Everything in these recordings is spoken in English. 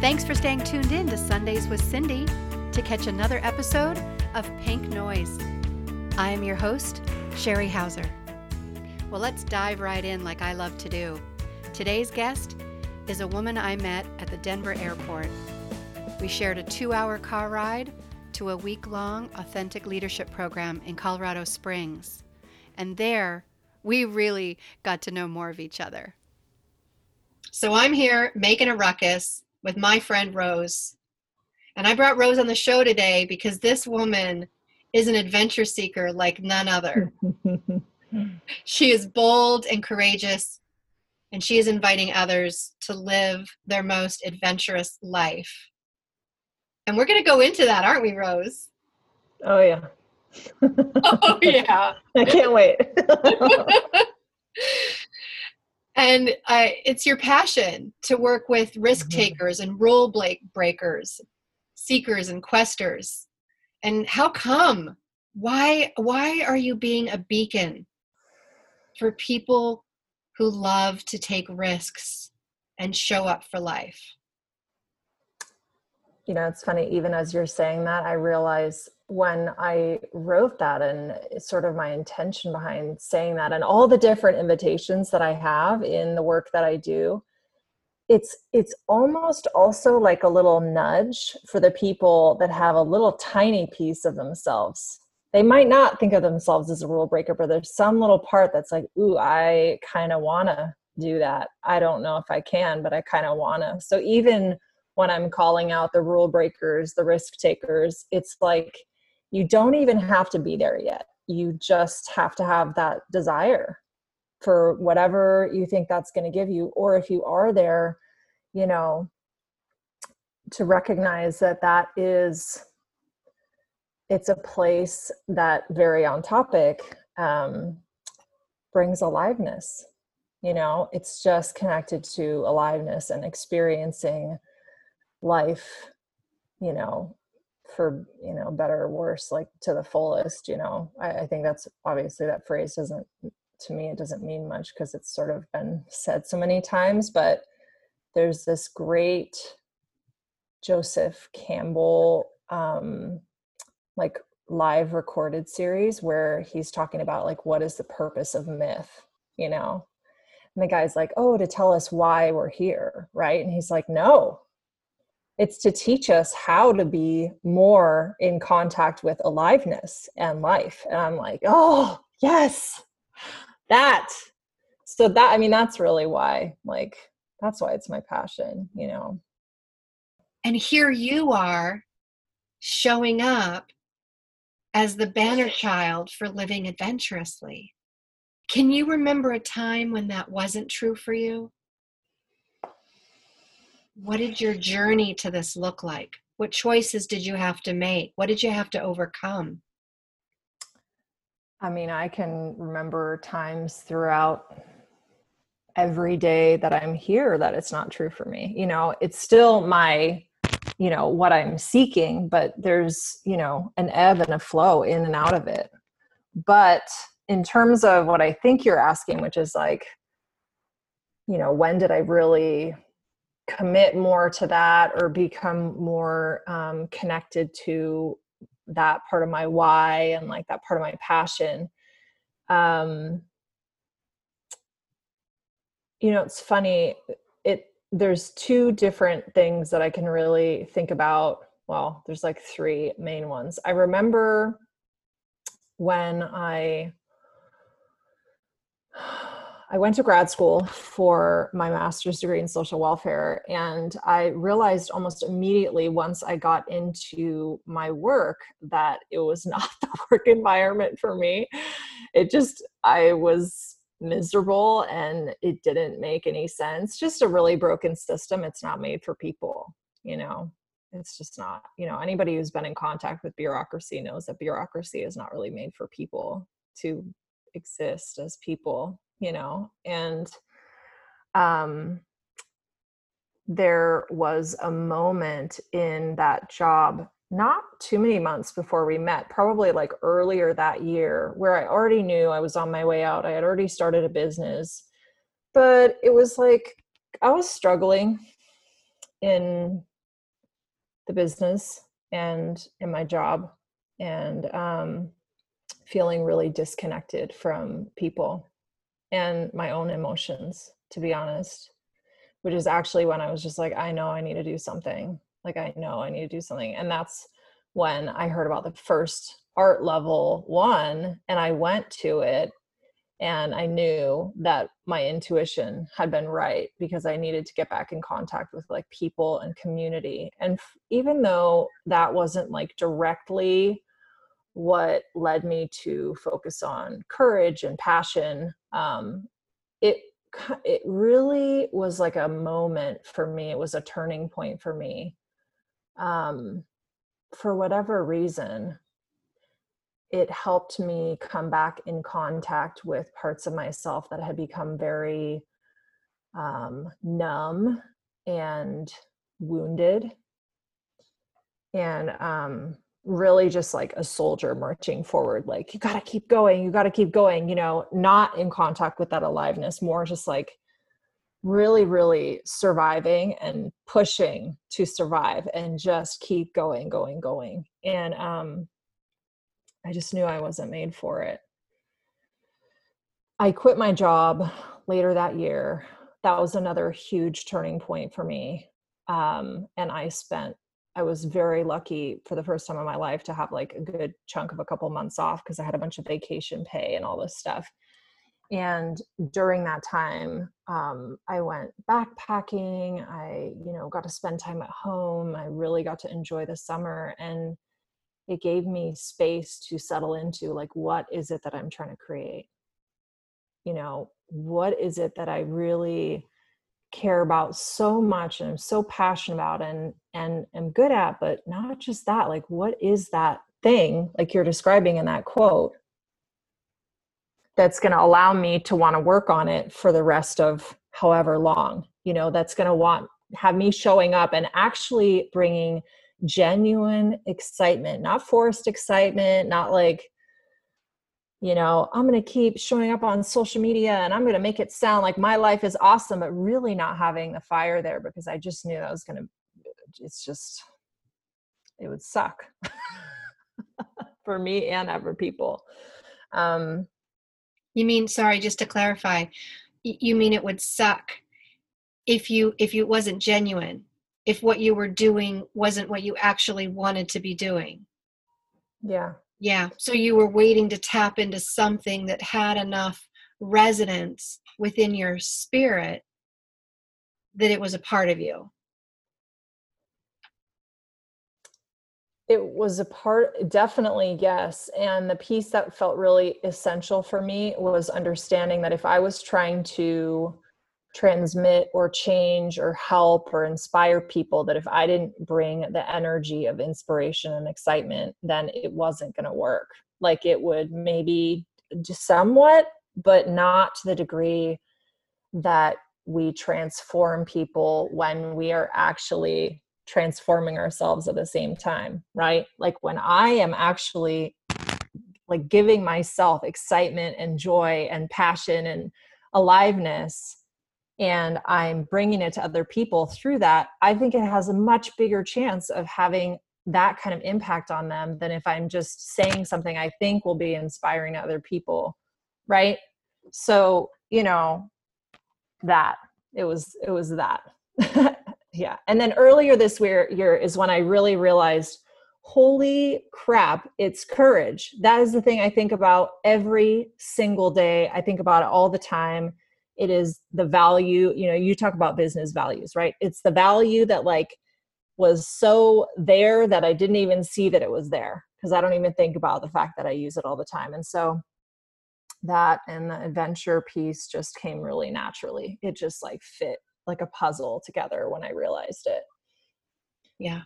Thanks for staying tuned in to Sundays with Cindy to catch another episode of Pink Noise. I am your host, Sherry Hauser. Well, let's dive right in like I love to do. Today's guest is a woman I met at the Denver airport. We shared a two hour car ride to a week long authentic leadership program in Colorado Springs. And there, we really got to know more of each other. So I'm here making a ruckus with my friend Rose. And I brought Rose on the show today because this woman is an adventure seeker like none other. she is bold and courageous, and she is inviting others to live their most adventurous life. And we're going to go into that, aren't we, Rose? Oh, yeah. oh, yeah. I can't wait. And uh, it's your passion to work with risk mm-hmm. takers and rule breakers, seekers and questers. And how come? Why why are you being a beacon for people who love to take risks and show up for life? You know, it's funny, even as you're saying that, I realize when I wrote that and sort of my intention behind saying that and all the different invitations that I have in the work that I do, it's it's almost also like a little nudge for the people that have a little tiny piece of themselves. They might not think of themselves as a rule breaker, but there's some little part that's like, ooh, I kind of wanna do that. I don't know if I can, but I kind of wanna. So even when I'm calling out the rule breakers, the risk takers, it's like you don't even have to be there yet. You just have to have that desire for whatever you think that's going to give you or if you are there you know to recognize that that is it's a place that very on topic um, brings aliveness. You know it's just connected to aliveness and experiencing life you know for you know better or worse like to the fullest you know? I, I think that's obviously that phrase doesn't to me it doesn't mean much because it's sort of been said so many times but there's this great joseph campbell um like live recorded series where he's talking about like what is the purpose of myth you know? And the guy's like oh to tell us why we're here right? And he's like no it's to teach us how to be more in contact with aliveness and life. And i'm like oh yes that. So that i mean that's really why like that's why it's my passion you know? And here you are showing up as the banner child for living adventurously. Can you remember a time when that wasn't true for you what did your journey to this look like? What choices did you have to make? What did you have to overcome? I mean, I can remember times throughout every day that I'm here that it's not true for me. You know, it's still my, you know, what I'm seeking, but there's, you know, an ebb and a flow in and out of it. But in terms of what I think you're asking, which is like, you know, when did I really commit more to that or become more um, connected to that part of my why and like that part of my passion. Um you know it's funny it there's two different things that i can really think about. Well there's like three main ones. I remember when i I went to grad school for my master's degree in social welfare, and I realized almost immediately once I got into my work that it was not the work environment for me. It just, I was miserable and it didn't make any sense. Just a really broken system. It's not made for people, you know. It's just not, you know, anybody who's been in contact with bureaucracy knows that bureaucracy is not really made for people to exist as people you know and um there was a moment in that job not too many months before we met probably like earlier that year where i already knew i was on my way out i had already started a business but it was like i was struggling in the business and in my job and um, feeling really disconnected from people and my own emotions to be honest which is actually when i was just like i know i need to do something. Like i know i need to do something. And that's when i heard about the first ART level one and i went to it and i knew that my intuition had been right because i needed to get back in contact with like people and community. And f- even though that wasn't like directly what led me to focus on courage and passion um, it it really was like a moment for me it was a turning point for me um, for whatever reason it helped me come back in contact with parts of myself that had become very um, numb and wounded. And um, really just like a soldier marching forward like you got to keep going you got to keep going you know not in contact with that aliveness more just like really really surviving and pushing to survive and just keep going going going and um I just knew I wasn't made for it. I quit my job later that year. That was another huge turning point for me. Um, and I spent, I was very lucky for the first time in my life to have like a good chunk of a couple months off because I had a bunch of vacation pay and all this stuff. And during that time, um, I went backpacking. I, you know, got to spend time at home. I really got to enjoy the summer. And it gave me space to settle into like what is it that i'm trying to create you know what is it that i really care about so much and i'm so passionate about and and am good at but not just that like what is that thing like you're describing in that quote that's going to allow me to want to work on it for the rest of however long you know that's going to want have me showing up and actually bringing genuine excitement, not forced excitement, not like, you know, I'm going to keep showing up on social media and I'm going to make it sound like my life is awesome, but really not having the fire there because I just knew I was going to, it's just, it would suck for me and other people. Um, you mean, sorry, just to clarify, you mean it would suck if you if you wasn't genuine if what you were doing wasn't what you actually wanted to be doing. Yeah. Yeah. So you were waiting to tap into something that had enough resonance within your spirit that it was a part of you. It was a part, definitely, yes. And the piece that felt really essential for me was understanding that if I was trying to transmit or change or help or inspire people that if I didn't bring the energy of inspiration and excitement, then it wasn't going to work. Like it would maybe just somewhat, but not to the degree that we transform people when we are actually transforming ourselves at the same time, right? Like when I am actually like giving myself excitement and joy and passion and aliveness and I'm bringing it to other people through that, I think it has a much bigger chance of having that kind of impact on them than if I'm just saying something I think will be inspiring to other people. Right. So, you know, that it was, it was that. yeah. And then earlier this year, year is when I really realized, holy crap, it's courage. That is the thing I think about every single day. I think about it all the time it is the value you know you talk about business values right? It's the value that like was so there that i didn't even see that it was there because i don't even think about the fact that i use it all the time. And so that and the adventure piece just came really naturally. It just like fit like a puzzle together when i realized it. Yeah.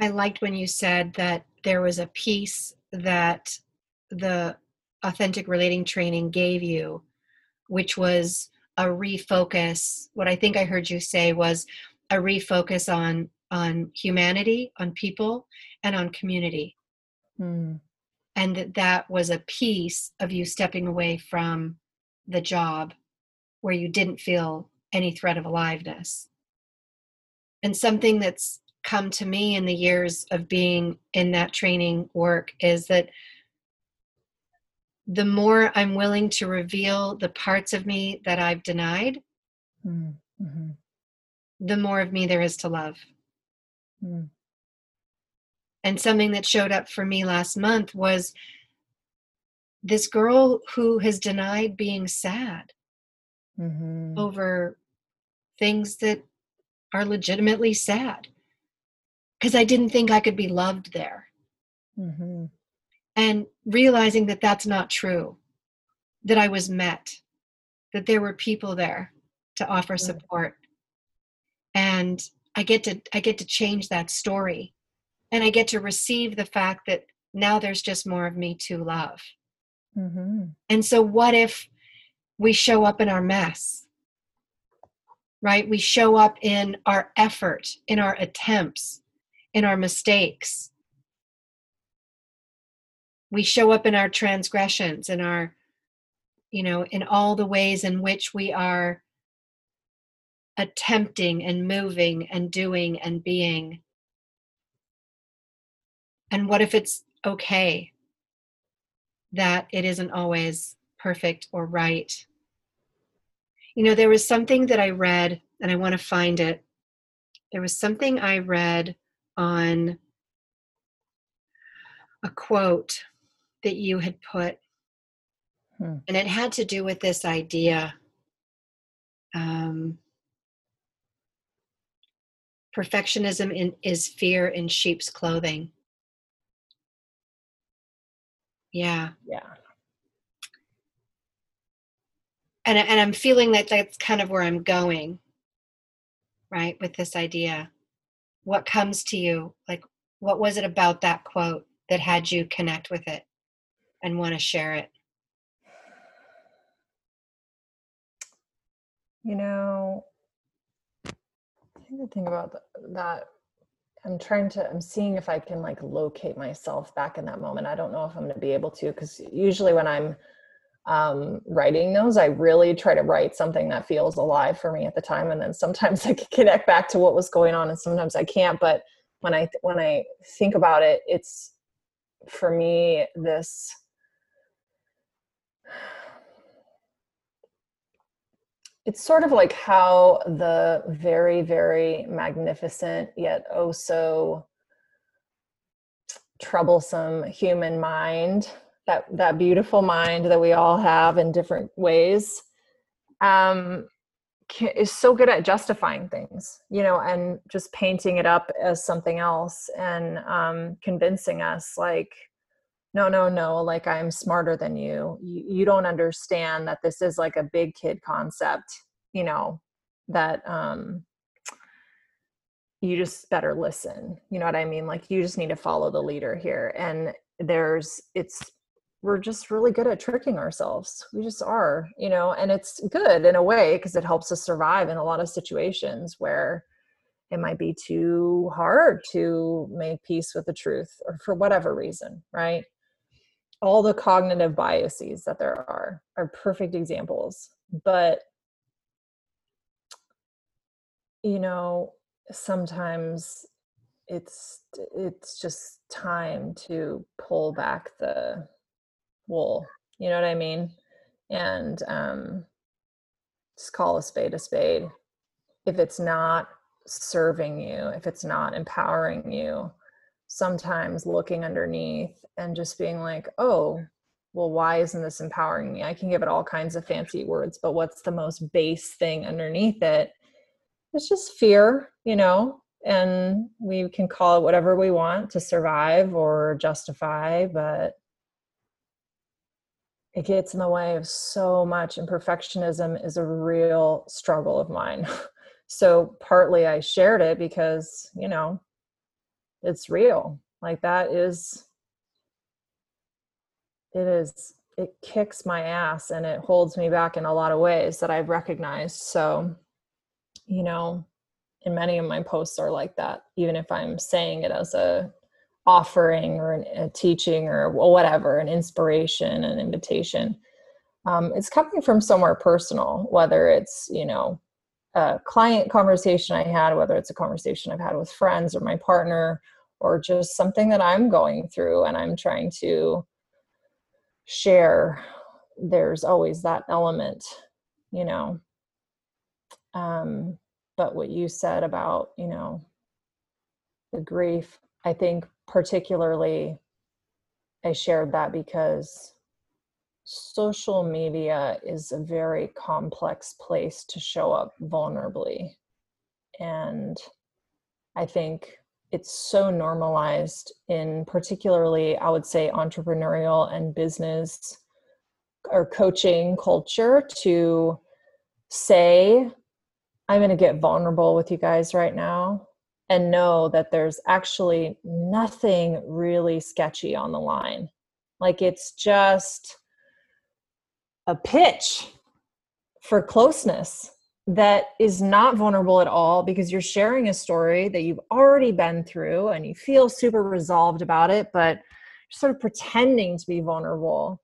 I liked when you said that there was a piece that the authentic relating training gave you which was a refocus. What I think I heard you say was a refocus on on humanity, on people, and on community. Mm. And that that was a piece of you stepping away from the job where you didn't feel any threat of aliveness. And something that's come to me in the years of being in that training work is that the more I'm willing to reveal the parts of me that I've denied, mm-hmm. the more of me there is to love. Mm. And something that showed up for me last month was this girl who has denied being sad mm-hmm. over things that are legitimately sad because I didn't think I could be loved there. Mm-hmm. And realizing that that's not true, that I was met, that there were people there to offer support. And I get to I get to change that story. And I get to receive the fact that now there's just more of me to love. Mm-hmm. And so, what if we show up in our mess? Right? We show up in our effort, in our attempts, in our mistakes. We show up in our transgressions, in our, you know, in all the ways in which we are attempting and moving and doing and being. And what if it's okay that it isn't always perfect or right? You know, there was something that I read, and I want to find it. There was something I read on a quote that you had put, hmm. and it had to do with this idea. Um, perfectionism in, is fear in sheep's clothing. Yeah. Yeah. And, and I'm feeling that that's kind of where I'm going, right, with this idea what comes to you like what was it about that quote that had you connect with it and want to share it you know i think the thing about that i'm trying to i'm seeing if i can like locate myself back in that moment i don't know if i'm going to be able to because usually when i'm um, writing those, I really try to write something that feels alive for me at the time. And then sometimes I can connect back to what was going on, and sometimes I can't. But when I when I think about it, it's for me this. It's sort of like how the very, very magnificent yet oh so troublesome human mind that that beautiful mind that we all have in different ways um, can, is so good at justifying things you know and just painting it up as something else and um, convincing us like no no no like i'm smarter than you. you you don't understand that this is like a big kid concept you know that um you just better listen you know what i mean like you just need to follow the leader here and there's it's we're just really good at tricking ourselves. We just are, you know, and it's good in a way because it helps us survive in a lot of situations where it might be too hard to make peace with the truth or for whatever reason, right? All the cognitive biases that there are are perfect examples. But, you know, sometimes it's it's just time to pull back the wool. You know what I mean? And um, just call a spade a spade. If it's not serving you, if it's not empowering you, sometimes looking underneath and just being like, oh, well, why isn't this empowering me? I can give it all kinds of fancy words, but what's the most base thing underneath it? It's just fear, you know, and we can call it whatever we want to survive or justify, but it gets in the way of so much and perfectionism is a real struggle of mine so partly i shared it because you know it's real like that is it is it kicks my ass and it holds me back in a lot of ways that i've recognized so you know and many of my posts are like that even if i'm saying it as a offering or a teaching or whatever, an inspiration, an invitation. Um, it's coming from somewhere personal, whether it's, you know, a client conversation I had, whether it's a conversation I've had with friends or my partner, or just something that I'm going through and I'm trying to share, there's always that element, you know. Um, but what you said about, you know, the grief, I think particularly I shared that because social media is a very complex place to show up vulnerably. And I think it's so normalized in particularly, I would say, entrepreneurial and business or coaching culture to say, I'm going to get vulnerable with you guys right now and know that there's actually nothing really sketchy on the line. Like it's just a pitch for closeness that is not vulnerable at all because you're sharing a story that you've already been through and you feel super resolved about it, but sort of pretending to be vulnerable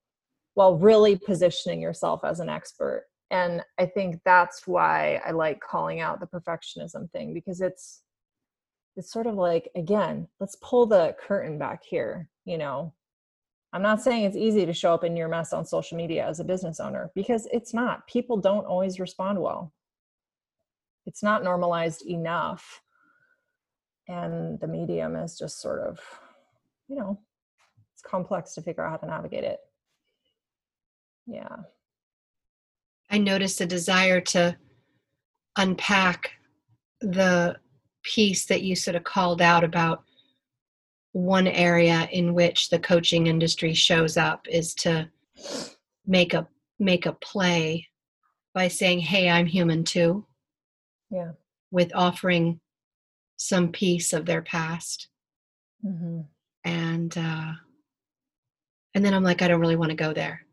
while really positioning yourself as an expert. And I think that's why I like calling out the perfectionism thing because it's it's sort of like again, let's pull the curtain back here, you know, I'm not saying it's easy to show up in your mess on social media as a business owner because it's not. People don't always respond well. It's not normalized enough. And the medium is just sort of, you know, it's complex to figure out how to navigate it. Yeah. I noticed a desire to unpack the piece that you sort of called out about one area in which the coaching industry shows up is to make a make a play by saying hey i'm human too yeah with offering some piece of their past mm-hmm. and uh and then i'm like i don't really want to go there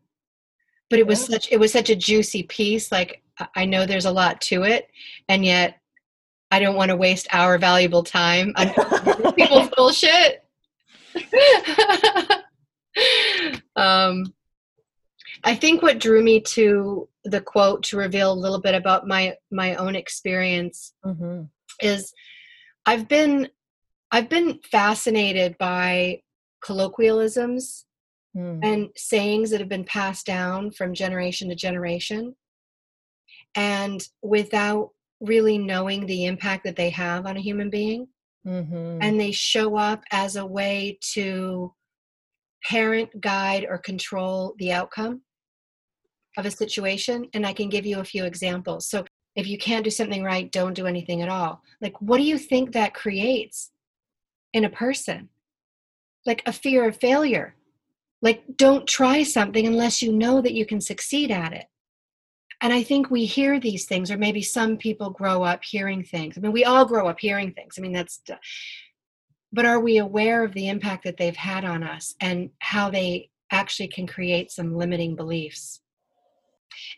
but it was yeah. such it was such a juicy piece like i know there's a lot to it and yet i don't want to waste our valuable time on people's bullshit um, I think what drew me to the quote to reveal a little bit about my my own experience mm-hmm. is I've been I've been fascinated by colloquialisms mm. and sayings that have been passed down from generation to generation and without really knowing the impact that they have on a human being mm-hmm. and they show up as a way to parent, guide, or control the outcome of a situation. And I can give you a few examples. So, if you can't do something right, don't do anything at all. Like, what do you think that creates in a person? Like a fear of failure. Like, don't try something unless you know that you can succeed at it and i think we hear these things or maybe some people grow up hearing things i mean we all grow up hearing things i mean that's but are we aware of the impact that they've had on us and how they actually can create some limiting beliefs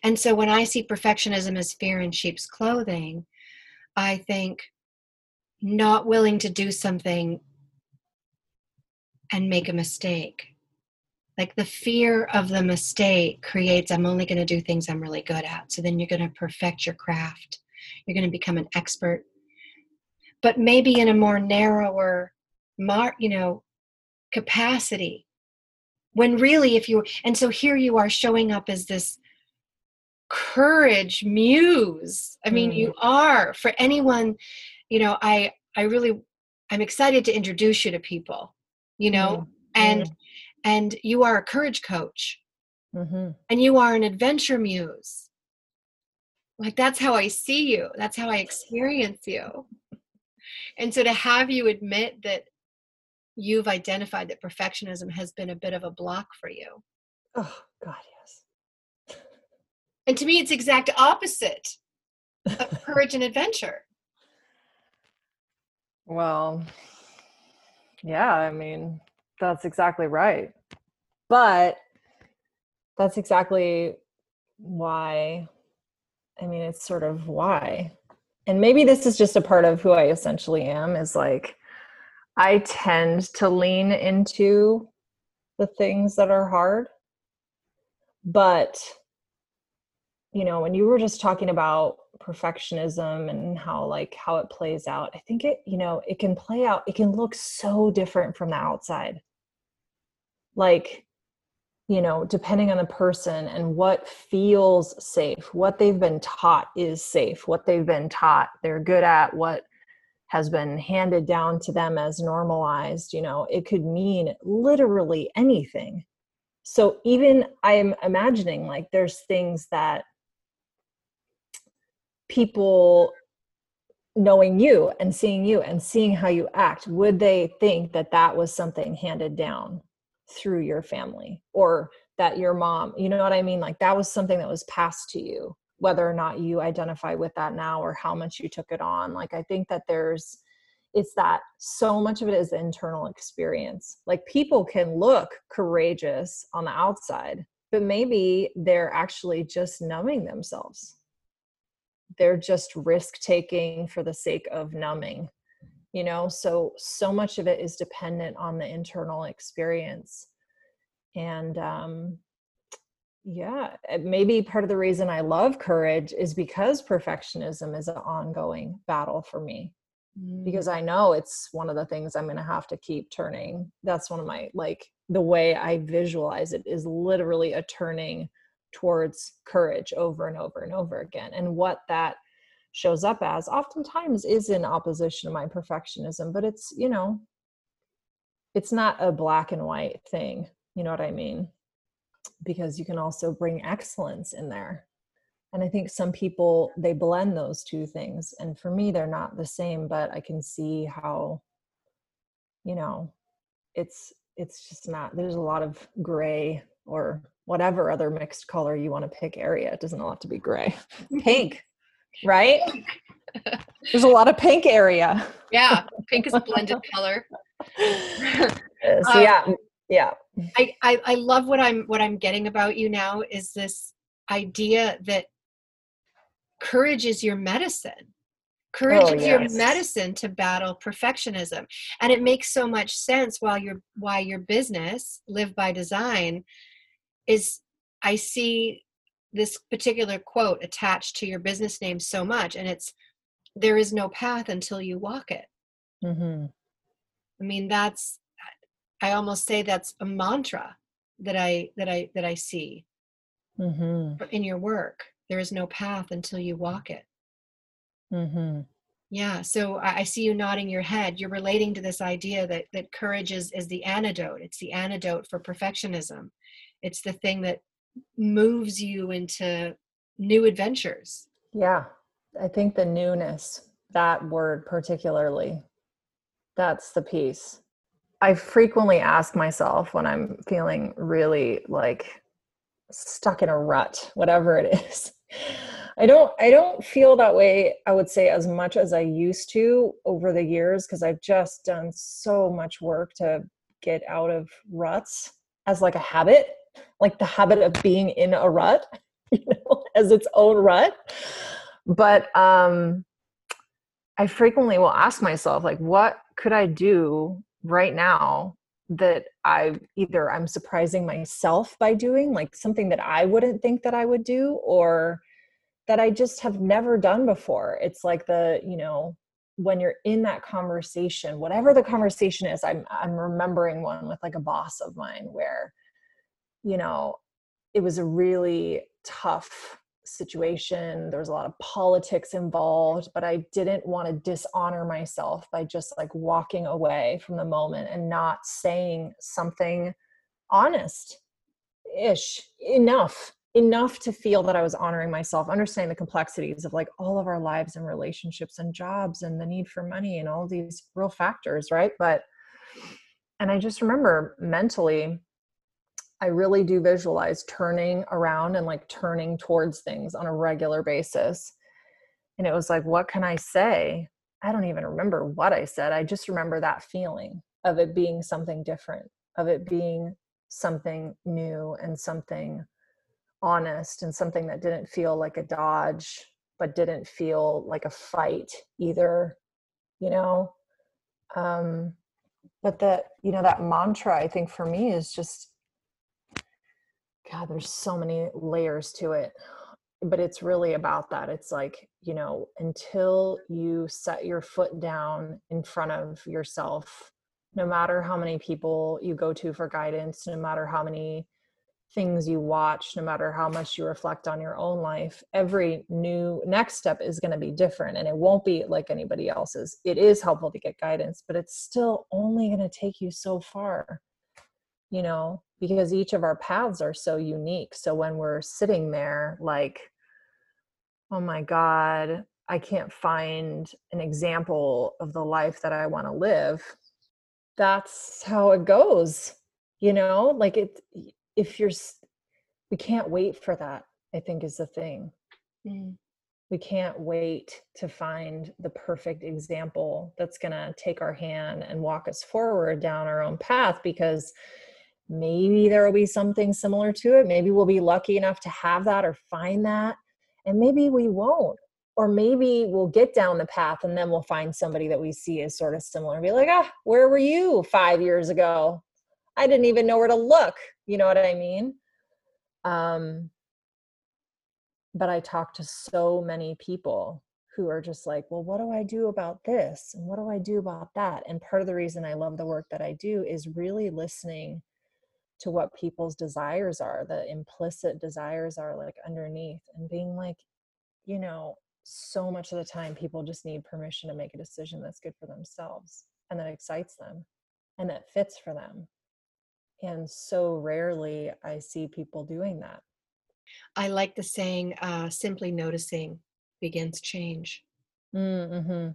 and so when i see perfectionism as fear in sheep's clothing i think not willing to do something and make a mistake. Like the fear of the mistake creates i'm only going to do things i'm really good at. So then you're going to perfect your craft. You're going to become an expert. But maybe in a more narrower mar you know capacity. When really if you and so here you are showing up as this courage muse. I mean mm. you are. For anyone you know i i really i'm excited to introduce you to people you know mm. and mm. and you are a courage coach. Mm-hmm. and you are an adventure muse. Like that's how i see you. That's how i experience you. And so to have you admit that you've identified that perfectionism has been a bit of a block for you. Oh god and to me it's exact opposite of courage and adventure well yeah i mean that's exactly right. But that's exactly why I mean it's sort of why. And maybe this is just a part of who I essentially am is like I tend to lean into the things that are hard. But you know, when you were just talking about perfectionism and how like how it plays out i think it you know it can play out it can look so different from the outside. Like you know depending on the person and what feels safe what they've been taught is safe what they've been taught they're good at what has been handed down to them as normalized you know it could mean literally anything. So even i'm imagining like there's things that people knowing you and seeing you and seeing how you act would they think that that was something handed down through your family or that your mom you know what i mean? Like that was something that was passed to you whether or not you identify with that now or how much you took it on. Like i think that there's it's that so much of it is internal experience. Like people can look courageous on the outside but maybe they're actually just numbing themselves they're just risk taking for the sake of numbing you know? So so much of it is dependent on the internal experience. And um yeah maybe part of the reason i love courage is because perfectionism is an ongoing battle for me. Mm. because i know it's one of the things i'm going to have to keep turning. That's one of my like the way i visualize it is literally a turning towards courage over and over and over again and what that shows up as oftentimes is in opposition to my perfectionism but it's you know it's not a black and white thing you know what i mean? Because you can also bring excellence in there. And i think some people they blend those two things and for me they're not the same but i can see how you know it's it's just not there's a lot of gray or whatever other mixed color you want to pick area it doesn't have to be gray pink right? There's a lot of pink area. Yeah, pink is a blended color. so yeah, um, yeah. I, I I love what I'm what I'm getting about you now is this idea that courage is your medicine. Courage oh, is yes. your medicine to battle perfectionism. And it makes so much sense while your why your business, Live by Design, is I see this particular quote attached to your business name so much and it's there is no path until you walk it mm-hmm. i mean that's i almost say that's a mantra that i that i that i see mm-hmm. in your work there is no path until you walk it mm-hmm. yeah so I, I see you nodding your head you're relating to this idea that that courage is is the antidote it's the antidote for perfectionism it's the thing that moves you into new adventures. Yeah, I think the newness, that word particularly, that's the piece. I frequently ask myself when I'm feeling really like stuck in a rut, whatever it is. I don't I don't feel that way I would say as much as I used to over the years because I've just done so much work to get out of ruts as like a habit like the habit of being in a rut you know as its own rut. But um i frequently will ask myself like what could i do right now that i either i'm surprising myself by doing like something that i wouldn't think that i would do or that i just have never done before? It's like the you know when you're in that conversation whatever the conversation is i'm i'm remembering one with like a boss of mine where you know, it was a really tough situation. There was a lot of politics involved, but I didn't want to dishonor myself by just like walking away from the moment and not saying something honest ish enough enough to feel that I was honoring myself, understanding the complexities of like all of our lives and relationships and jobs and the need for money and all these real factors, right? But and I just remember mentally I really do visualize turning around and like turning towards things on a regular basis. And it was like, what can I say? I don't even remember what I said. I just remember that feeling of it being something different, of it being something new and something honest and something that didn't feel like a dodge, but didn't feel like a fight either, you know? Um, but that, you know, that mantra, I think for me is just God, there's so many layers to it. but it's really about that it's like you know until you set your foot down in front of yourself no matter how many people you go to for guidance no matter how many things you watch no matter how much you reflect on your own life every new next step is going to be different and it won't be like anybody else's it is helpful to get guidance but it's still only going to take you so far you know because each of our paths are so unique. So when we're sitting there like oh my god i can't find an example of the life that i want to live that's how it goes you know? Like it if you're we can't wait for that i think is the thing. Mm. we can't wait to find the perfect example that's going to take our hand and walk us forward down our own path because maybe there will be something similar to it. Maybe we'll be lucky enough to have that or find that and maybe we won't. Or maybe we'll get down the path and then we'll find somebody that we see is sort of similar and be like ah where were you five years ago? I didn't even know where to look. You know what i mean? Um but i talk to so many people who are just like well what do i do about this? And what do i do about that? And part of the reason i love the work that i do is really listening to what people's desires are the implicit desires are like underneath and being like you know so much of the time people just need permission to make a decision that's good for themselves and that excites them and that fits for them. And so rarely i see people doing that. I like the saying uh, simply noticing begins change. Mm-hmm.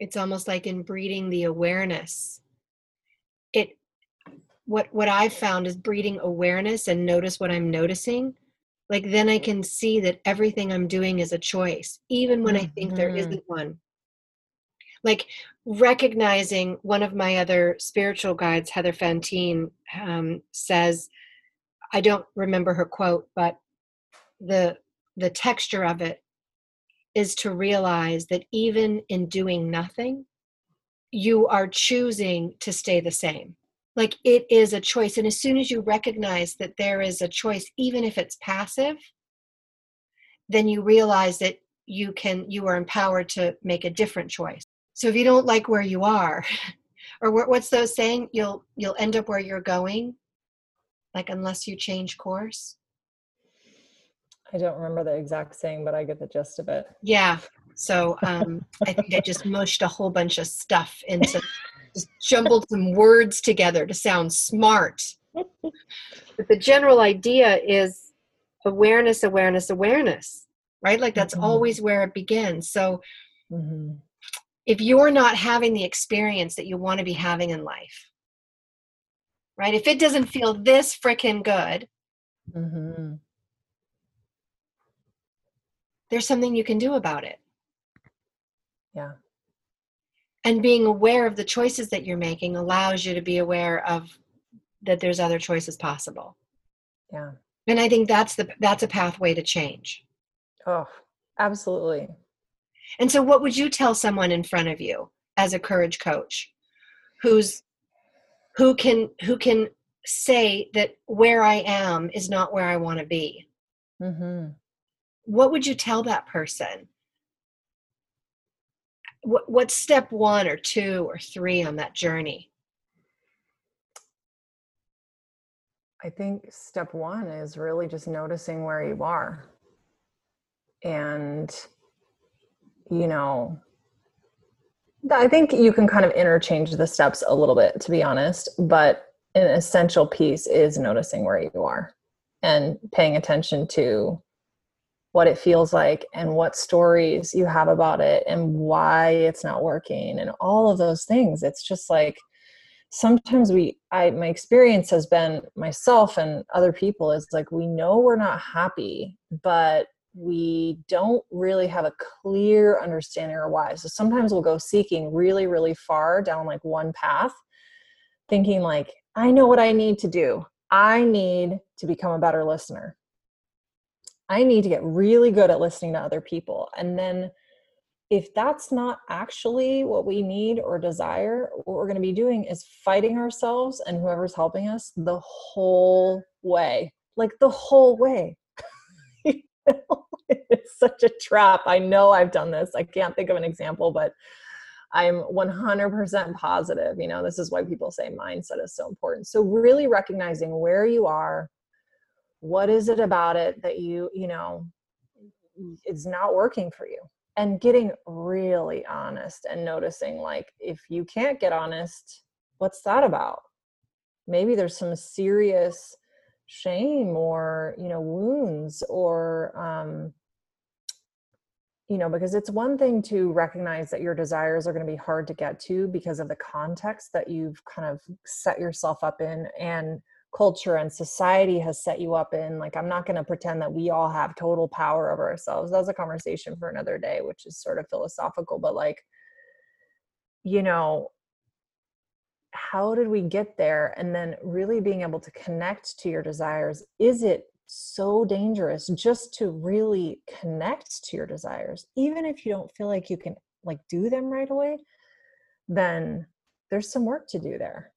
it's almost like in breeding the awareness. It what what i've found is breeding awareness and notice what i'm noticing like then i can see that everything i'm doing is a choice even when mm-hmm. i think there mm-hmm. isn't one like recognizing one of my other spiritual guides heather fantine um, says i don't remember her quote but the the texture of it is to realize that even in doing nothing you are choosing to stay the same like it is a choice and as soon as you recognize that there is a choice even if it's passive then you realize that you can you are empowered to make a different choice. So if you don't like where you are or what's those saying? You'll you'll end up where you're going like unless you change course? I don't remember the exact saying but i get the gist of it. Yeah so um, i think i just mushed a whole bunch of stuff into just jumbled some words together to sound smart. but the general idea is awareness, awareness, awareness, right? Like that's mm-hmm. always where it begins. So mm-hmm. if you're not having the experience that you want to be having in life, right? If it doesn't feel this freaking good, mm-hmm. there's something you can do about it. Yeah and being aware of the choices that you're making allows you to be aware of that there's other choices possible. Yeah. And i think that's the that's a pathway to change. Oh absolutely. And so what would you tell someone in front of you as a courage coach who's who can who can say that where i am is not where i want to be? Mm-hmm. what would you tell that person what, what's step one or two or three on that journey? I think step one is really just noticing where you are. And, you know, I think you can kind of interchange the steps a little bit, to be honest, but an essential piece is noticing where you are and paying attention to what it feels like and what stories you have about it and why it's not working and all of those things. It's just like sometimes we i my experience has been myself and other people is like we know we're not happy but we don't really have a clear understanding or why. So sometimes we'll go seeking really really far down like one path thinking like i know what i need to do. I need to become a better listener I need to get really good at listening to other people. And then if that's not actually what we need or desire, what we're going to be doing is fighting ourselves and whoever's helping us the whole way, like the whole way. it's such a trap. I know I've done this. I can't think of an example, but I'm 100% positive. You know, this is why people say mindset is so important. So, really recognizing where you are, what is it about it that you, you know, is not working for you, and getting really honest and noticing, like, if you can't get honest, what's that about? Maybe there's some serious shame or, you know, wounds or, um, you know because it's one thing to recognize that your desires are going to be hard to get to because of the context that you've kind of set yourself up in and culture and society has set you up in like i'm not going to pretend that we all have total power over ourselves. That's a conversation for another day which is sort of philosophical but like you know how did we get there? And then really being able to connect to your desires. Is it so dangerous just to really connect to your desires? Even if you don't feel like you can like do them right away then there's some work to do there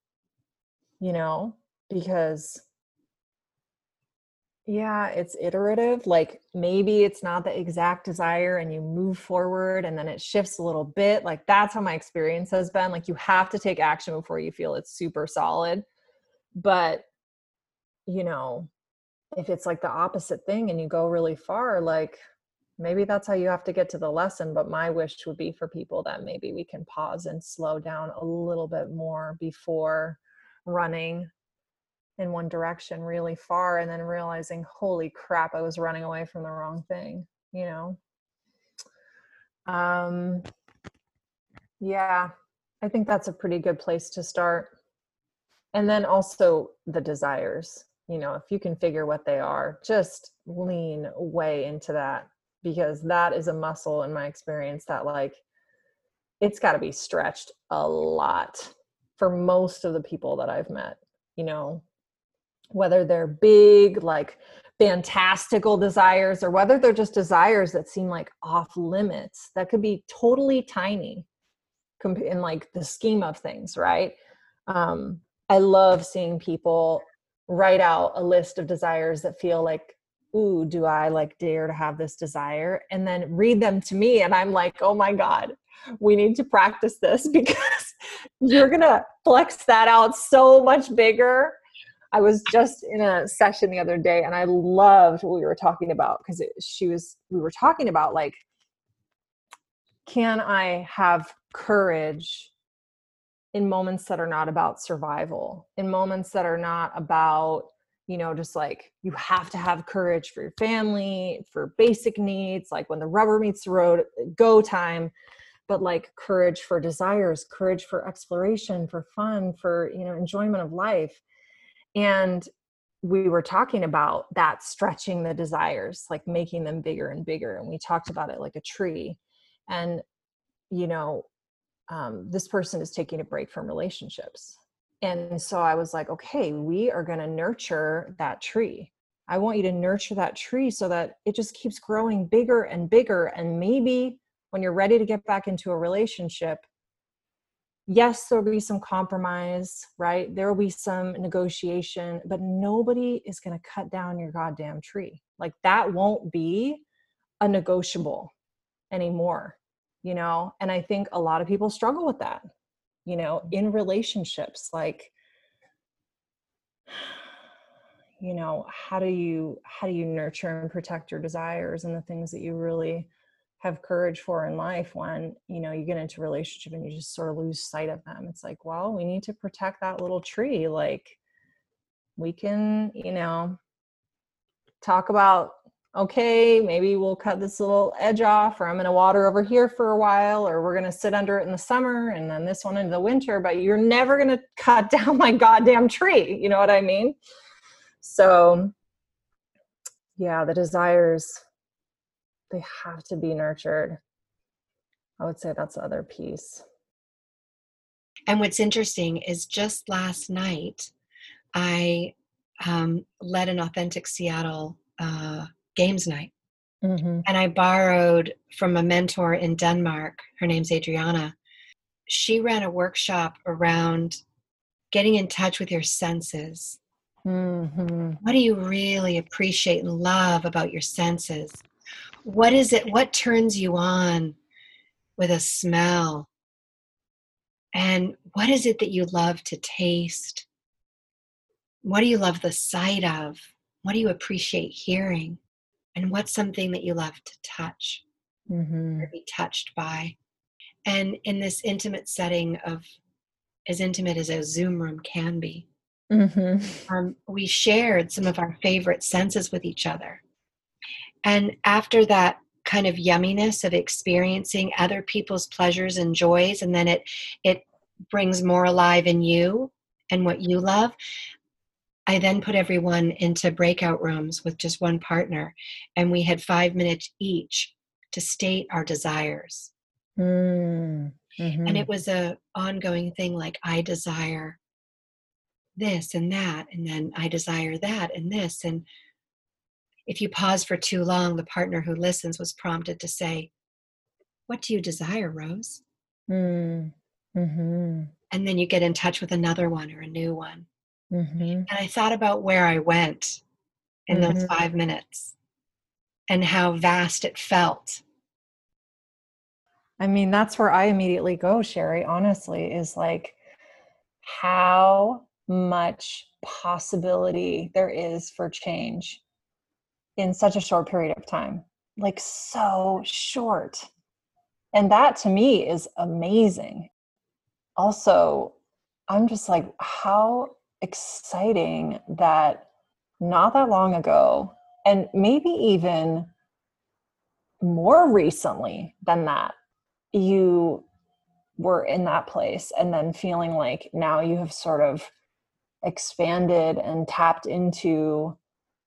you know because yeah it's iterative like maybe it's not the exact desire and you move forward and then it shifts a little bit like that's how my experience has been like you have to take action before you feel it's super solid but you know if it's like the opposite thing and you go really far like maybe that's how you have to get to the lesson but my wish would be for people that maybe we can pause and slow down a little bit more before running in one direction really far and then realizing holy crap i was running away from the wrong thing you know? Um yeah i think that's a pretty good place to start. And then also the desires you know if you can figure what they are just lean way into that because that is a muscle in my experience that like it's got to be stretched a lot for most of the people that i've met you know whether they're big like fantastical desires or whether they're just desires that seem like off limits that could be totally tiny in like the scheme of things right? Um i love seeing people write out a list of desires that feel like ooh do i like dare to have this desire? and then read them to me and i'm like oh my god we need to practice this because you're gonna flex that out so much bigger i was just in a session the other day and i loved what we were talking about because she was we were talking about like can i have courage in moments that are not about survival, in moments that are not about, you know, just like you have to have courage for your family, for basic needs, like when the rubber meets the road, go time, but like courage for desires, courage for exploration, for fun, for, you know, enjoyment of life. And we were talking about that stretching the desires, like making them bigger and bigger. And we talked about it like a tree. And, you know, um, this person is taking a break from relationships. And so I was like, okay, we are going to nurture that tree. I want you to nurture that tree so that it just keeps growing bigger and bigger. And maybe when you're ready to get back into a relationship, yes, there'll be some compromise, right? There will be some negotiation, but nobody is going to cut down your goddamn tree. Like that won't be a negotiable anymore you know and i think a lot of people struggle with that you know mm-hmm. in relationships like you know how do you how do you nurture and protect your desires and the things that you really have courage for in life when you know you get into a relationship and you just sort of lose sight of them it's like well we need to protect that little tree like we can you know talk about okay, maybe we'll cut this little edge off, or I'm going to water over here for a while, or we're going to sit under it in the summer and then this one in the winter, but you're never going to cut down my goddamn tree. You know what I mean? So, yeah, the desires, they have to be nurtured. I would say that's the other piece. And what's interesting is just last night, I um, led an authentic Seattle uh, games night. Mm-hmm. And I borrowed from a mentor in Denmark. Her name's Adriana. She ran a workshop around getting in touch with your senses Mm-hmm. What do you really appreciate and love about your senses? What is it? What turns you on with a smell? And what is it that you love to taste? What do you love the sight of? What do you appreciate hearing? And what's something that you love to touch mm-hmm. or be touched by? And in this intimate setting of as intimate as a Zoom room can be, mm-hmm. um, we shared some of our favorite senses with each other. And after that kind of yumminess of experiencing other people's pleasures and joys, and then it it brings more alive in you and what you love. I then put everyone into breakout rooms with just one partner, and we had five minutes each to state our desires. Mm, mm-hmm. And it was a ongoing thing like I desire this and that, and then I desire that and this. And if you pause for too long, the partner who listens was prompted to say, What do you desire, Rose? Mm, mm-hmm. And then you get in touch with another one or a new one. Mm-hmm. And I thought about where I went in mm-hmm. those five minutes and how vast it felt. I mean, that's where I immediately go, Sherry, honestly, is like how much possibility there is for change in such a short period of time. Like, so short. And that to me is amazing. Also, I'm just like, how exciting that not that long ago, and maybe even more recently than that, you were in that place and then feeling like now you have sort of expanded and tapped into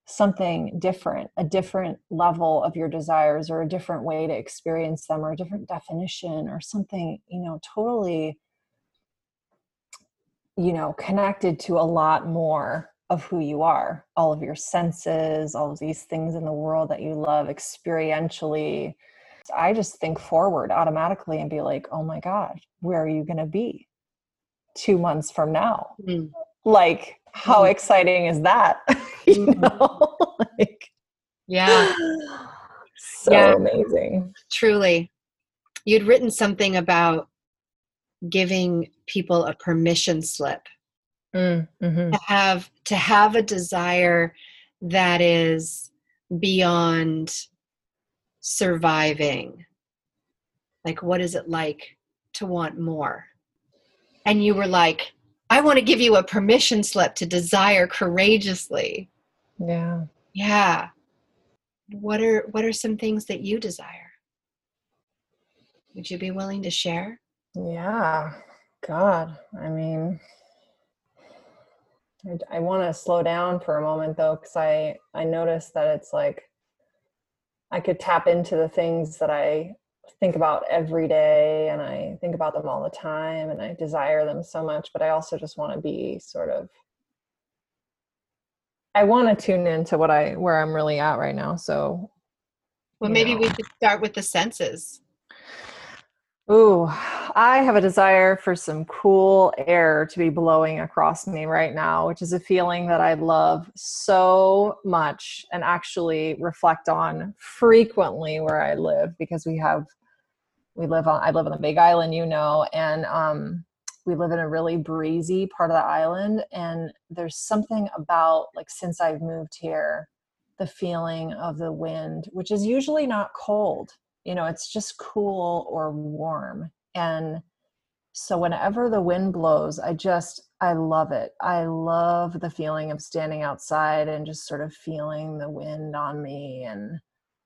something different, a different level of your desires or a different way to experience them or a different definition or something, you know, totally you know connected to a lot more of who you are all of your senses all of these things in the world that you love experientially i just think forward automatically and be like oh my god where are you going to be two months from now mm. like how mm. exciting is that you mm-hmm. know like yeah. so yeah. amazing. Truly. You'd written something about giving people a permission slip. Mm, mm-hmm. to have to have a desire that is beyond surviving. Like what is it like to want more? And you were like i want to give you a permission slip to desire courageously yeah. Yeah. What are what are some things that you desire? Would you be willing to share? Yeah, God, I mean, I, I want to slow down for a moment though, because I I notice that it's like I could tap into the things that I think about every day, and I think about them all the time, and I desire them so much. But I also just want to be sort of I want to tune into what I where I'm really at right now. So, well, maybe know. we could start with the senses. Ooh, I have a desire for some cool air to be blowing across me right now, which is a feeling that I love so much and actually reflect on frequently where I live because we have we live on I live on the Big Island, you know, and um we live in a really breezy part of the island and there's something about like since I've moved here the feeling of the wind, which is usually not cold you know it's just cool or warm. And so whenever the wind blows i just i love it. I love the feeling of standing outside and just sort of feeling the wind on me and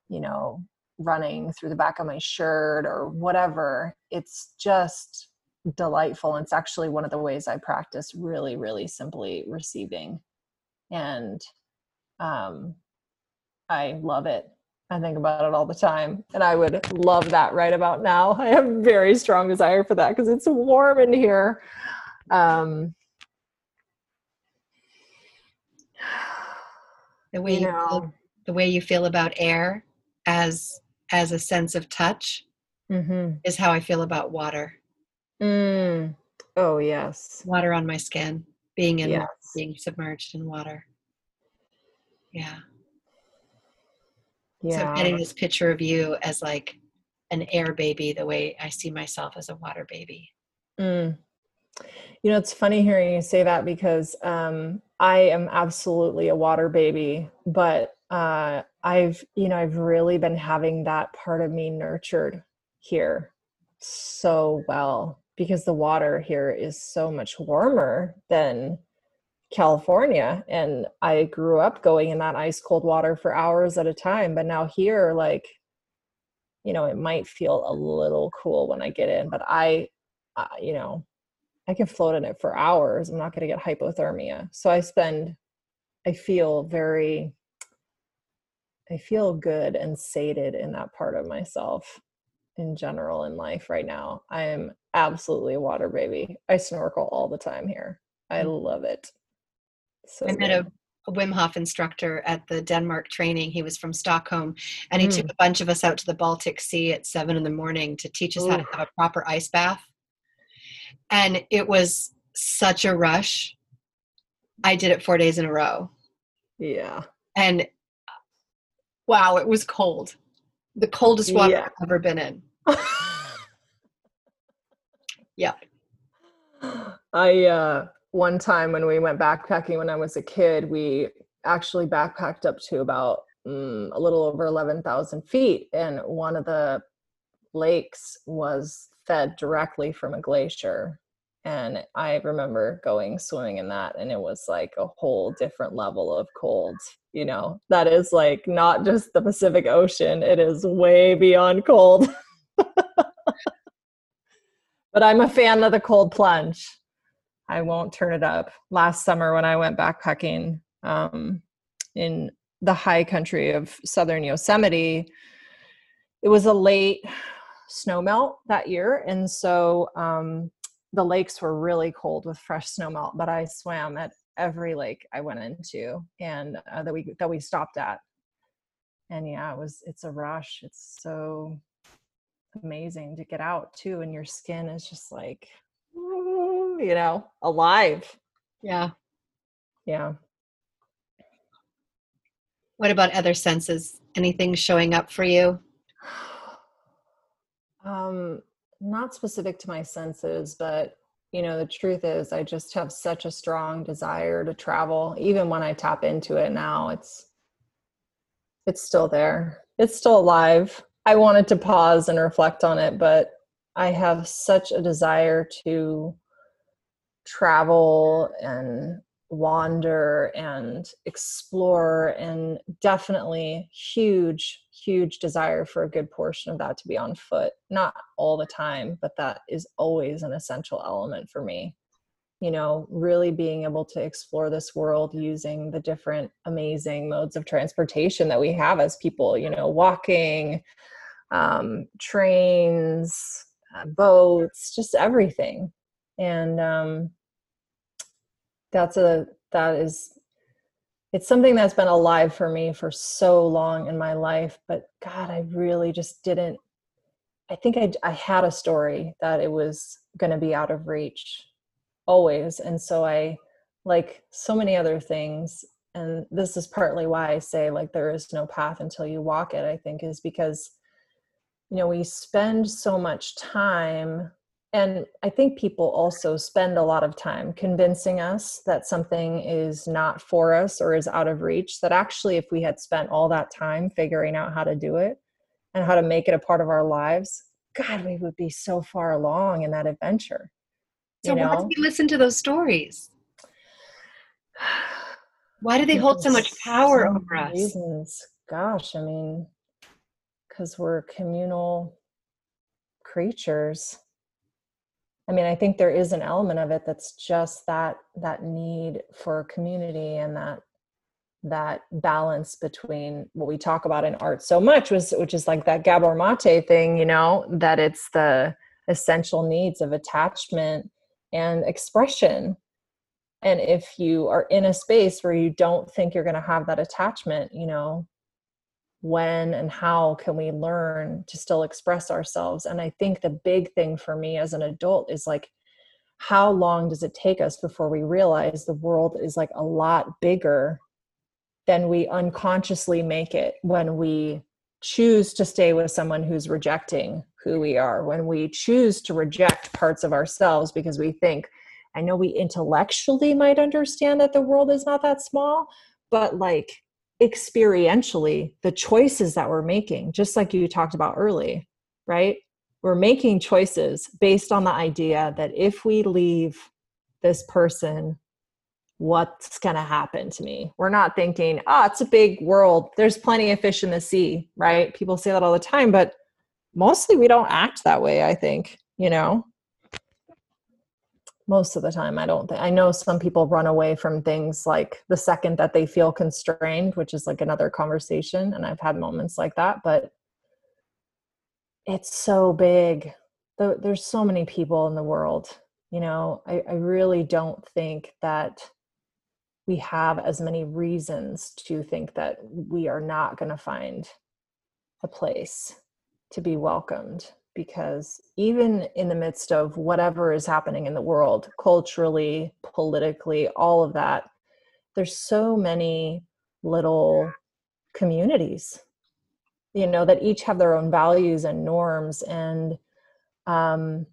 you know running through the back of my shirt or whatever. It's just delightful and it's actually one of the ways i practice really really simply receiving and um i love it I think about it all the time. And I would love that right about now. I have very strong desire for that because it's warm in here. Um, the way you, know, feel, the way you feel about air as as a sense of touch mm-hmm. is how I feel about water. Mm. Oh yes, water on my skin. being in Yes. being submerged in water. Yeah. So Yeah. I'm getting this picture of you as like an air baby, the way I see myself as a water baby. Mm. You know, it's funny hearing you say that because um, I am absolutely a water baby, but uh, I've, you know, I've really been having that part of me nurtured here so well because the water here is so much warmer than California. And I grew up going in that ice cold water for hours at a time. But now here, like, you know, it might feel a little cool when I get in, but I, uh, you know, I can float in it for hours. I'm not going to get hypothermia. So I spend, I feel very, I feel good and sated in that part of myself in general in life right now. I am absolutely a water baby. I snorkel all the time here. I Mm. love it. So I met a, a Wim Hof instructor at the Denmark training. He was from Stockholm, and he took Mm. a bunch of us out to the Baltic Sea at seven in the morning to teach us how to have a proper ice bath. And it was such a rush. I did it four days in a row, yeah. and wow, it was cold. The coldest water Yeah. I've ever been in. Yep. I uh one time when we went backpacking when I was a kid, we actually backpacked up to about mm, a little over 11,000 feet, and one of the lakes was fed directly from a glacier. And I remember going swimming in that, and it was like a whole different level of cold. You know, that is like not just the Pacific Ocean, it is way beyond cold. but I'm a fan of the cold plunge. I won't turn it up. Last summer, when I went backpacking um, in the high country of southern Yosemite, it was a late snowmelt that year. And so um, the lakes were really cold with fresh snowmelt, but I swam at every lake I went into and uh, that we that we stopped at. And yeah, it was it's a rush. It's so amazing to get out too and your skin is just like you know alive Yeah. yeah What about other senses? Anything showing up for you? um not specific to my senses but you know the truth is i just have such a strong desire to travel even when i tap into it now it's it's still there it's still alive i wanted to pause and reflect on it but i have such a desire to travel and wander and explore and definitely huge huge desire for a good portion of that to be on foot. Not all the time but that is always an essential element for me you know really being able to explore this world using the different amazing modes of transportation that we have as people you know walking um, trains uh, boats just everything. And um, that's a that is it's something that's been alive for me for so long in my life but god i really just didn't i think i, I had a story that it was going to be out of reach always and so i like so many other things and this is partly why i say like there is no path until you walk it i think is because you know we spend so much time and i think people also spend a lot of time convincing us that something is not for us or is out of reach that actually if we had spent all that time figuring out how to do it and how to make it a part of our lives god we would be so far along in that adventure So you why do we listen to those stories? Why do they hold so much power so over us? reasons gosh i mean because we're communal creatures i mean i think there is an element of it that's just that that need for community and that that balance between what we talk about in ART so much was which is like that gabor mate thing you know that it's the essential needs of attachment and expression. And if you are in a space where you don't think you're going to have that attachment you know when and how can we learn to still express ourselves? And i think the big thing for me as an adult is like how long does it take us before we realize the world is like a lot bigger than we unconsciously make it when we choose to stay with someone who's rejecting who we are, when we choose to reject parts of ourselves because we think, I know we intellectually might understand that the world is not that small, but like experientially, the choices that we're making, just like you talked about early, right? We're making choices based on the idea that if we leave this person what's going to happen to me. We're not thinking, oh, it's a big world. There's plenty of fish in the sea, right? People say that all the time, but mostly we don't act that way, I think, you know? Most of the time, I don't think. I know some people run away from things like the second that they feel constrained, which is like another conversation. And I've had moments like that, but it's so big. There's so many people in the world. You know, I, I really don't think that we have as many reasons to think that we are not going to find a place to be welcomed because even in the midst of whatever is happening in the world culturally politically all of that there's so many little communities you know that each have their own values and norms and um,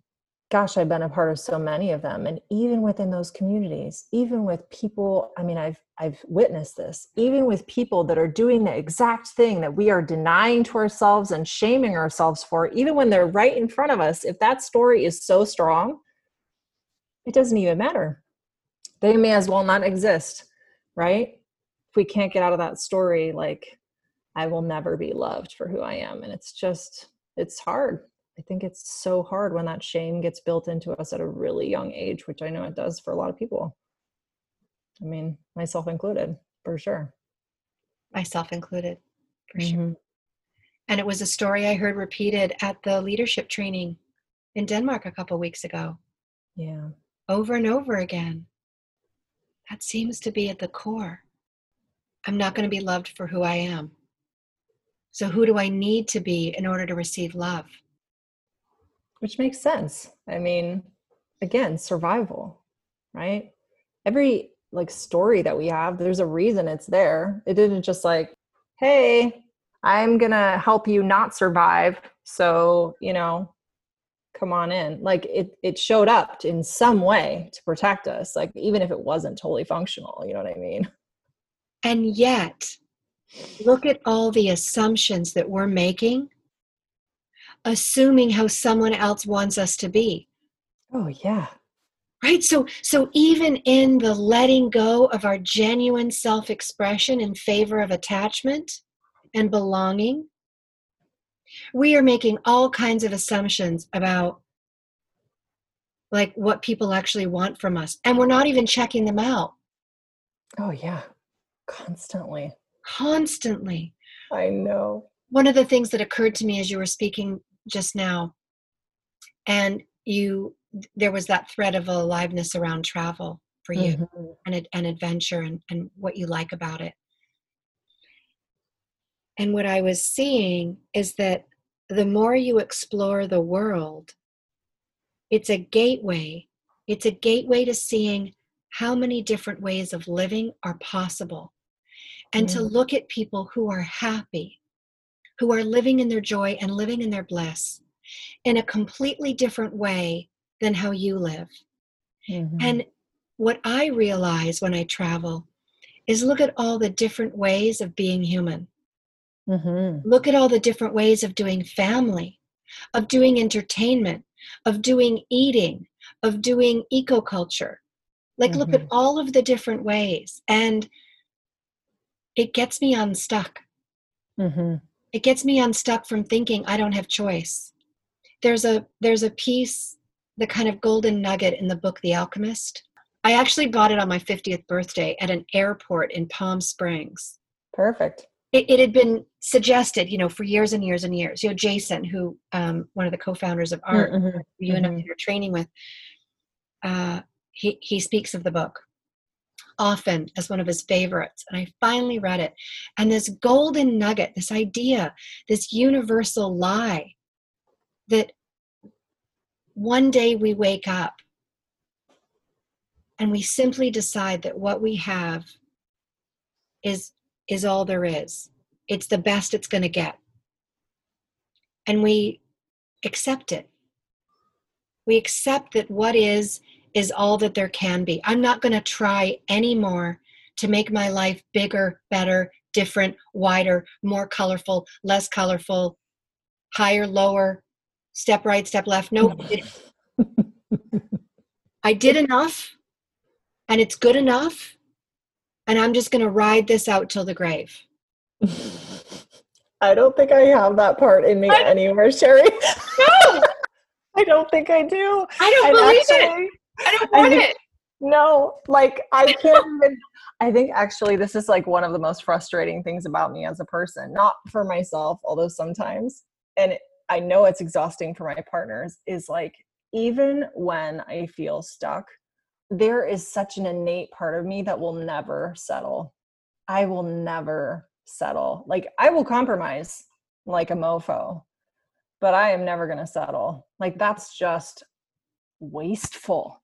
gosh i've been a part of so many of them and even within those communities even with people i mean i've i've witnessed this even with people that are doing the exact thing that we are denying to ourselves and shaming ourselves for even when they're right in front of us if that story is so strong it doesn't even matter. They may as well not exist right? If we can't get out of that story like i will never be loved for who i am and it's just it's hard I think it's so hard when that shame gets built into us at a really young age, which I know it does for a lot of people. I mean, myself included, for sure. Myself included, for mm-hmm. sure. And it was a story I heard repeated at the leadership training in Denmark a couple weeks ago. Yeah. Over and over again. That seems to be at the core. I'm not going to be loved for who I am. So, who do I need to be in order to receive love? Which makes sense. I mean, again, survival, right? Every like story that we have, there's a reason it's there. It didn't just like, hey, I'm going to help you not survive. So, you know, come on in. Like it it showed up in some way to protect us, like even if it wasn't totally functional, you know what I mean? And yet, look at all the assumptions that we're making assuming how someone else wants us to be. Oh, yeah. Right? So so even in the letting go of our genuine self-expression in favor of attachment and belonging, we are making all kinds of assumptions about like what people actually want from us and we're not even checking them out. Oh yeah. Constantly. Constantly. I know. One of the things that occurred to me as you were speaking just now and you there was that thread of aliveness around travel for you mm-hmm. and an adventure and, and what you like about it and what i was seeing is that the more you explore the world it's a gateway it's a gateway to seeing how many different ways of living are possible and mm. to look at people who are happy who are living in their joy and living in their bliss in a completely different way than how you live. Mm-hmm. And what I realize when I travel is look at all the different ways of being human. Mm-hmm. Look at all the different ways of doing family, of doing entertainment, of doing eating, of doing ecoculture. Like, mm-hmm. look at mm-hmm. all of the different ways. And it gets me unstuck. Mm-hmm it gets me unstuck from thinking I don't have choice. There's a there's a piece, the kind of golden nugget in the book The Alchemist. I actually bought it on my 50th birthday at an airport in Palm Springs. Perfect. It, it had been suggested, you know, for years and years and years. You know, Jason, who um, one of the co-founders of ART, mm-hmm. you and mm-hmm. I are training with, uh, he he speaks of the book often as one of his favorites. And I finally read it. And this golden nugget, this idea, this universal lie that one day we wake up and we simply decide that what we have is is all there is it's the best it's going to get and we accept it we accept that what is is all that there can be. I'm not going to try anymore to make my life bigger better different wider more colorful less colorful higher lower step right step left. No i did enough and it's good enough and i'm just going to ride this out till the grave. I don't think i have that part in me I, anywhere sherry. No! I don't think i do. I don't and believe actually, it i don't want I, it no like i can't even i think actually this is like one of the most frustrating things about me as a person not for myself although sometimes and i know it's exhausting for my partners is like even when i feel stuck there is such an innate part of me that will never settle. I will never settle. Like I will compromise like a mofo, but I am never going to settle. Like that's just wasteful.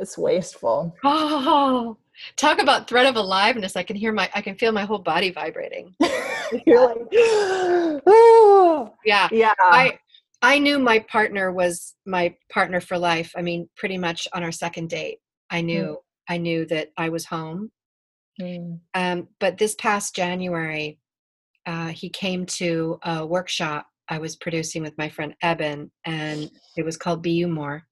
It's wasteful. Oh, talk about thread of aliveness. I can hear my, I can feel my whole body vibrating. You're like, oh. yeah, yeah. I, I knew my partner was my partner for life. I mean, pretty much on our second date, I knew mm. I knew that I was home. Mm. Um, but this past January, uh, he came to a workshop I was producing with my friend Eben, and it was called Be You More.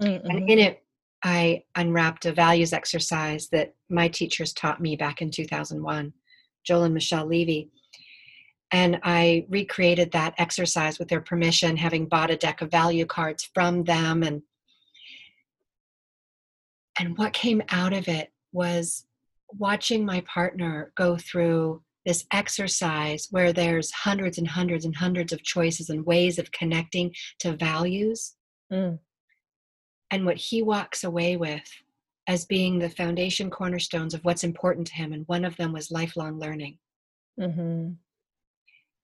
Mm-hmm. And in it, I unwrapped a values exercise that my teachers taught me back in 2001, Joel and Michelle Levy and I recreated that exercise with their permission, having bought a deck of value cards from them. And, and what came out of it was watching my partner go through this exercise where there's hundreds and hundreds and hundreds of choices and ways of connecting to values. Mm. And what he walks away with as being the foundation cornerstones of what's important to him. And one of them was lifelong learning. Mm-hmm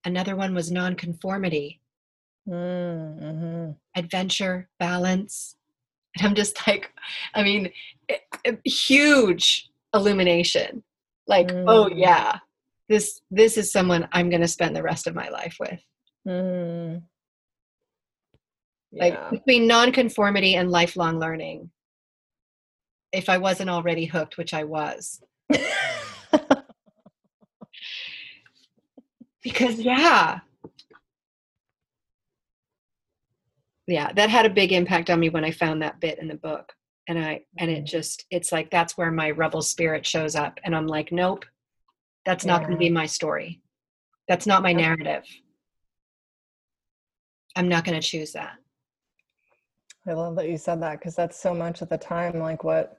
Another one was nonconformity, mm-hmm. adventure, balance. And I'm just like, I mean, huge illumination. Like, mm. oh yeah, this this is someone I'm going to spend the rest of my life with. Mm. Yeah. Like between nonconformity and lifelong learning. If I wasn't already hooked, which I was. because yeah yeah that had a big impact on me when i found that bit in the book and i and it mm-hmm. just it's like that's where my rebel spirit shows up and i'm like nope that's not going to be my story that's not my narrative i'm not going to choose that i love that you said that because that's so much of the time like what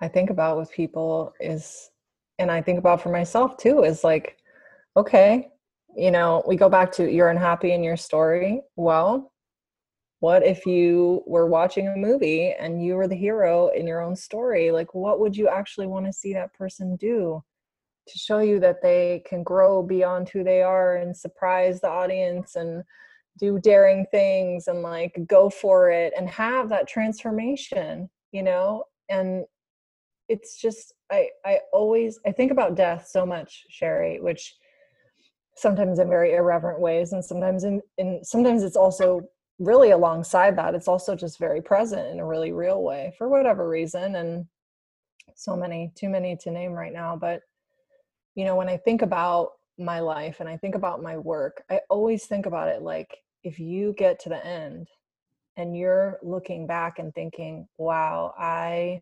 i think about with people is and i think about for myself too is like okay you know, we go back to you're unhappy in your story. Well, what if you were watching a movie and you were the hero in your own story? Like, what would you actually want to see that person do to show you that they can grow beyond who they are and surprise the audience and do daring things and like go for it and have that transformation, you know? And it's just, I, I always, I think about death so much, Sherry, which sometimes in very irreverent ways and sometimes in, in sometimes it's also really alongside that it's also just very present in a really real way for whatever reason and so many too many to name right now but you know when i think about my life and i think about my work i always think about it like if you get to the end and you're looking back and thinking wow i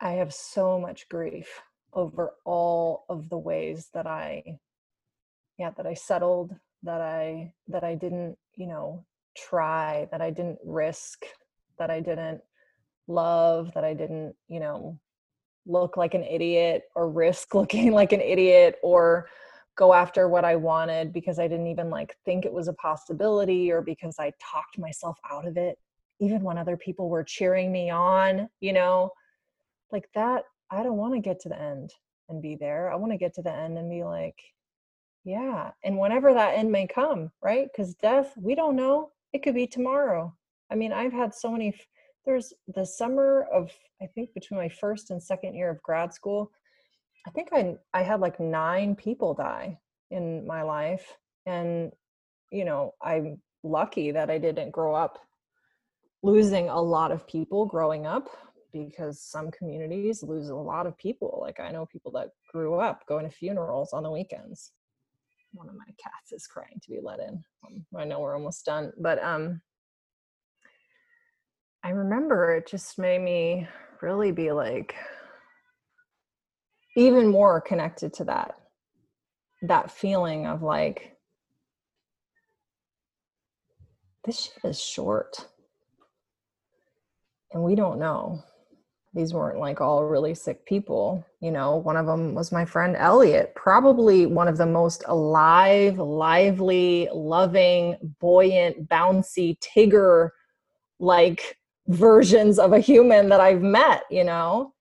i have so much grief over all of the ways that i yeah that i settled that i that i didn't you know try that i didn't risk that i didn't love that i didn't you know look like an idiot or risk looking like an idiot or go after what i wanted because i didn't even like think it was a possibility or because i talked myself out of it even when other people were cheering me on you know like that i don't want to get to the end and be there i want to get to the end and be like yeah. And whenever that end may come, right? Because death, we don't know. It could be tomorrow. I mean, I've had so many. There's the summer of I think between my first and second year of grad school. I think I I had like nine people die in my life, and you know I'm lucky that I didn't grow up losing a lot of people growing up because some communities lose a lot of people. Like I know people that grew up going to funerals on the weekends. One of my cats is crying to be let in. Um, I know we're almost done, but um I remember it just made me really be like even more connected to that that feeling of like this shit is short. And we don't know. These weren't like all really sick people you know? One of them was my friend elliot probably one of the most alive lively loving buoyant bouncy tigger like versions of a human that i've met you know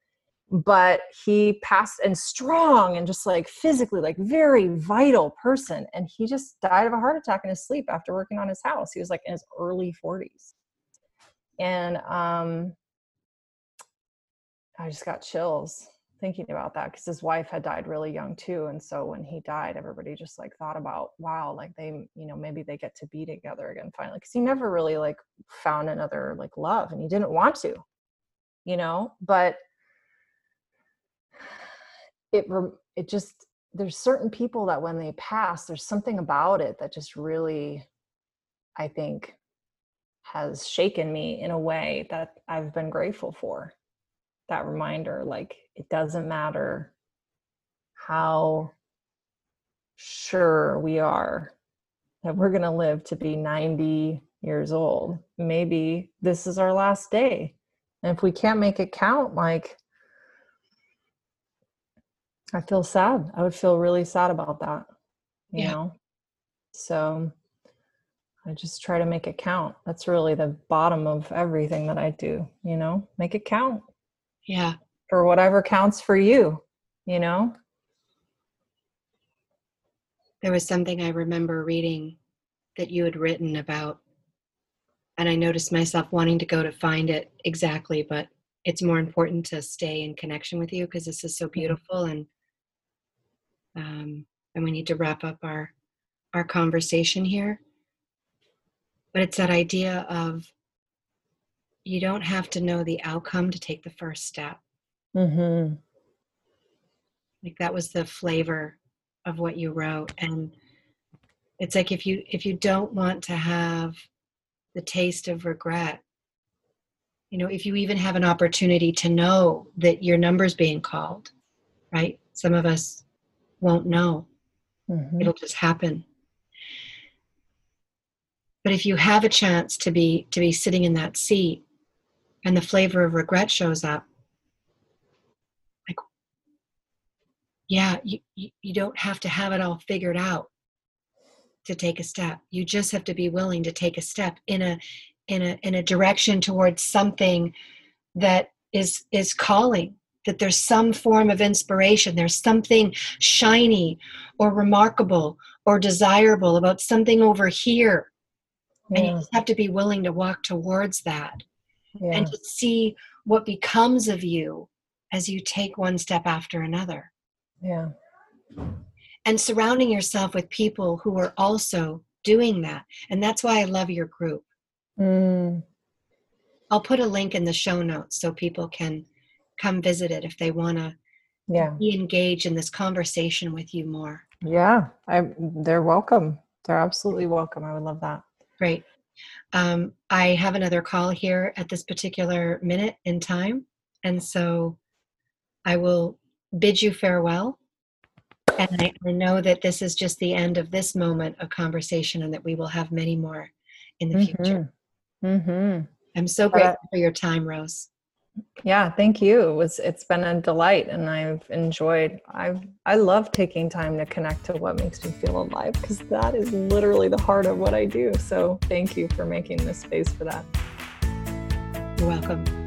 but he passed and strong and just like physically like very vital person and he just died of a heart attack in his sleep after working on his house he was like in his early 40s and um I just got chills thinking about that because his wife had died really young too. And so when he died, everybody just like thought about, wow, like they, you know, maybe they get to be together again finally. Cause he never really like found another like love and he didn't want to, you know, but it, it just, there's certain people that when they pass, there's something about it that just really, I think, has shaken me in a way that I've been grateful for. That reminder like it doesn't matter how sure we are that we're going to live to be 90 years old. Maybe this is our last day. And if we can't make it count like i feel sad i would feel really sad about that you yeah. know so i just try to make it count that's really the bottom of everything that i do you know make it count yeah. For whatever counts for you, you know? There was something I remember reading that you had written about, and I noticed myself wanting to go to find it exactly, but it's more important to stay in connection with you because this is so mm-hmm. beautiful and um, and we need to wrap up our our conversation here but it's that idea of you don't have to know the outcome to take the first step. Mm-hmm. Like that was the flavor of what you wrote, and it's like if you if you don't want to have the taste of regret, you know, if you even have an opportunity to know that your number's being called, right? Some of us won't know. Mm-hmm. It'll just happen but if you have a chance to be to be sitting in that seat and the flavor of regret shows up like yeah you, you don't have to have it all figured out to take a step you just have to be willing to take a step in a in a in a direction towards something that is is calling that there's some form of inspiration there's something shiny or remarkable or desirable about something over here yeah. and you just have to be willing to walk towards that yeah. and to see what becomes of you as you take one step after another. Yeah. And surrounding yourself with people who are also doing that. And that's why I love your group. Mm. I'll put a link in the show notes so people can come visit it if they want to yeah. be engaged in this conversation with you more. Yeah, I, they're welcome. They're absolutely welcome. I would love that. Great. Um, I have another call here at this particular minute in time, and so I will bid you farewell. And I, I, know that this is just the end of this moment of conversation, and that we will have many more in the mm-hmm. future. Mm-hmm. I'm so grateful uh, for your time, Rose yeah thank you. It was it's been a delight and i've enjoyed i've i love taking time to connect to what makes me feel alive because that is literally the heart of what i do. So thank you for making this space for that. You're welcome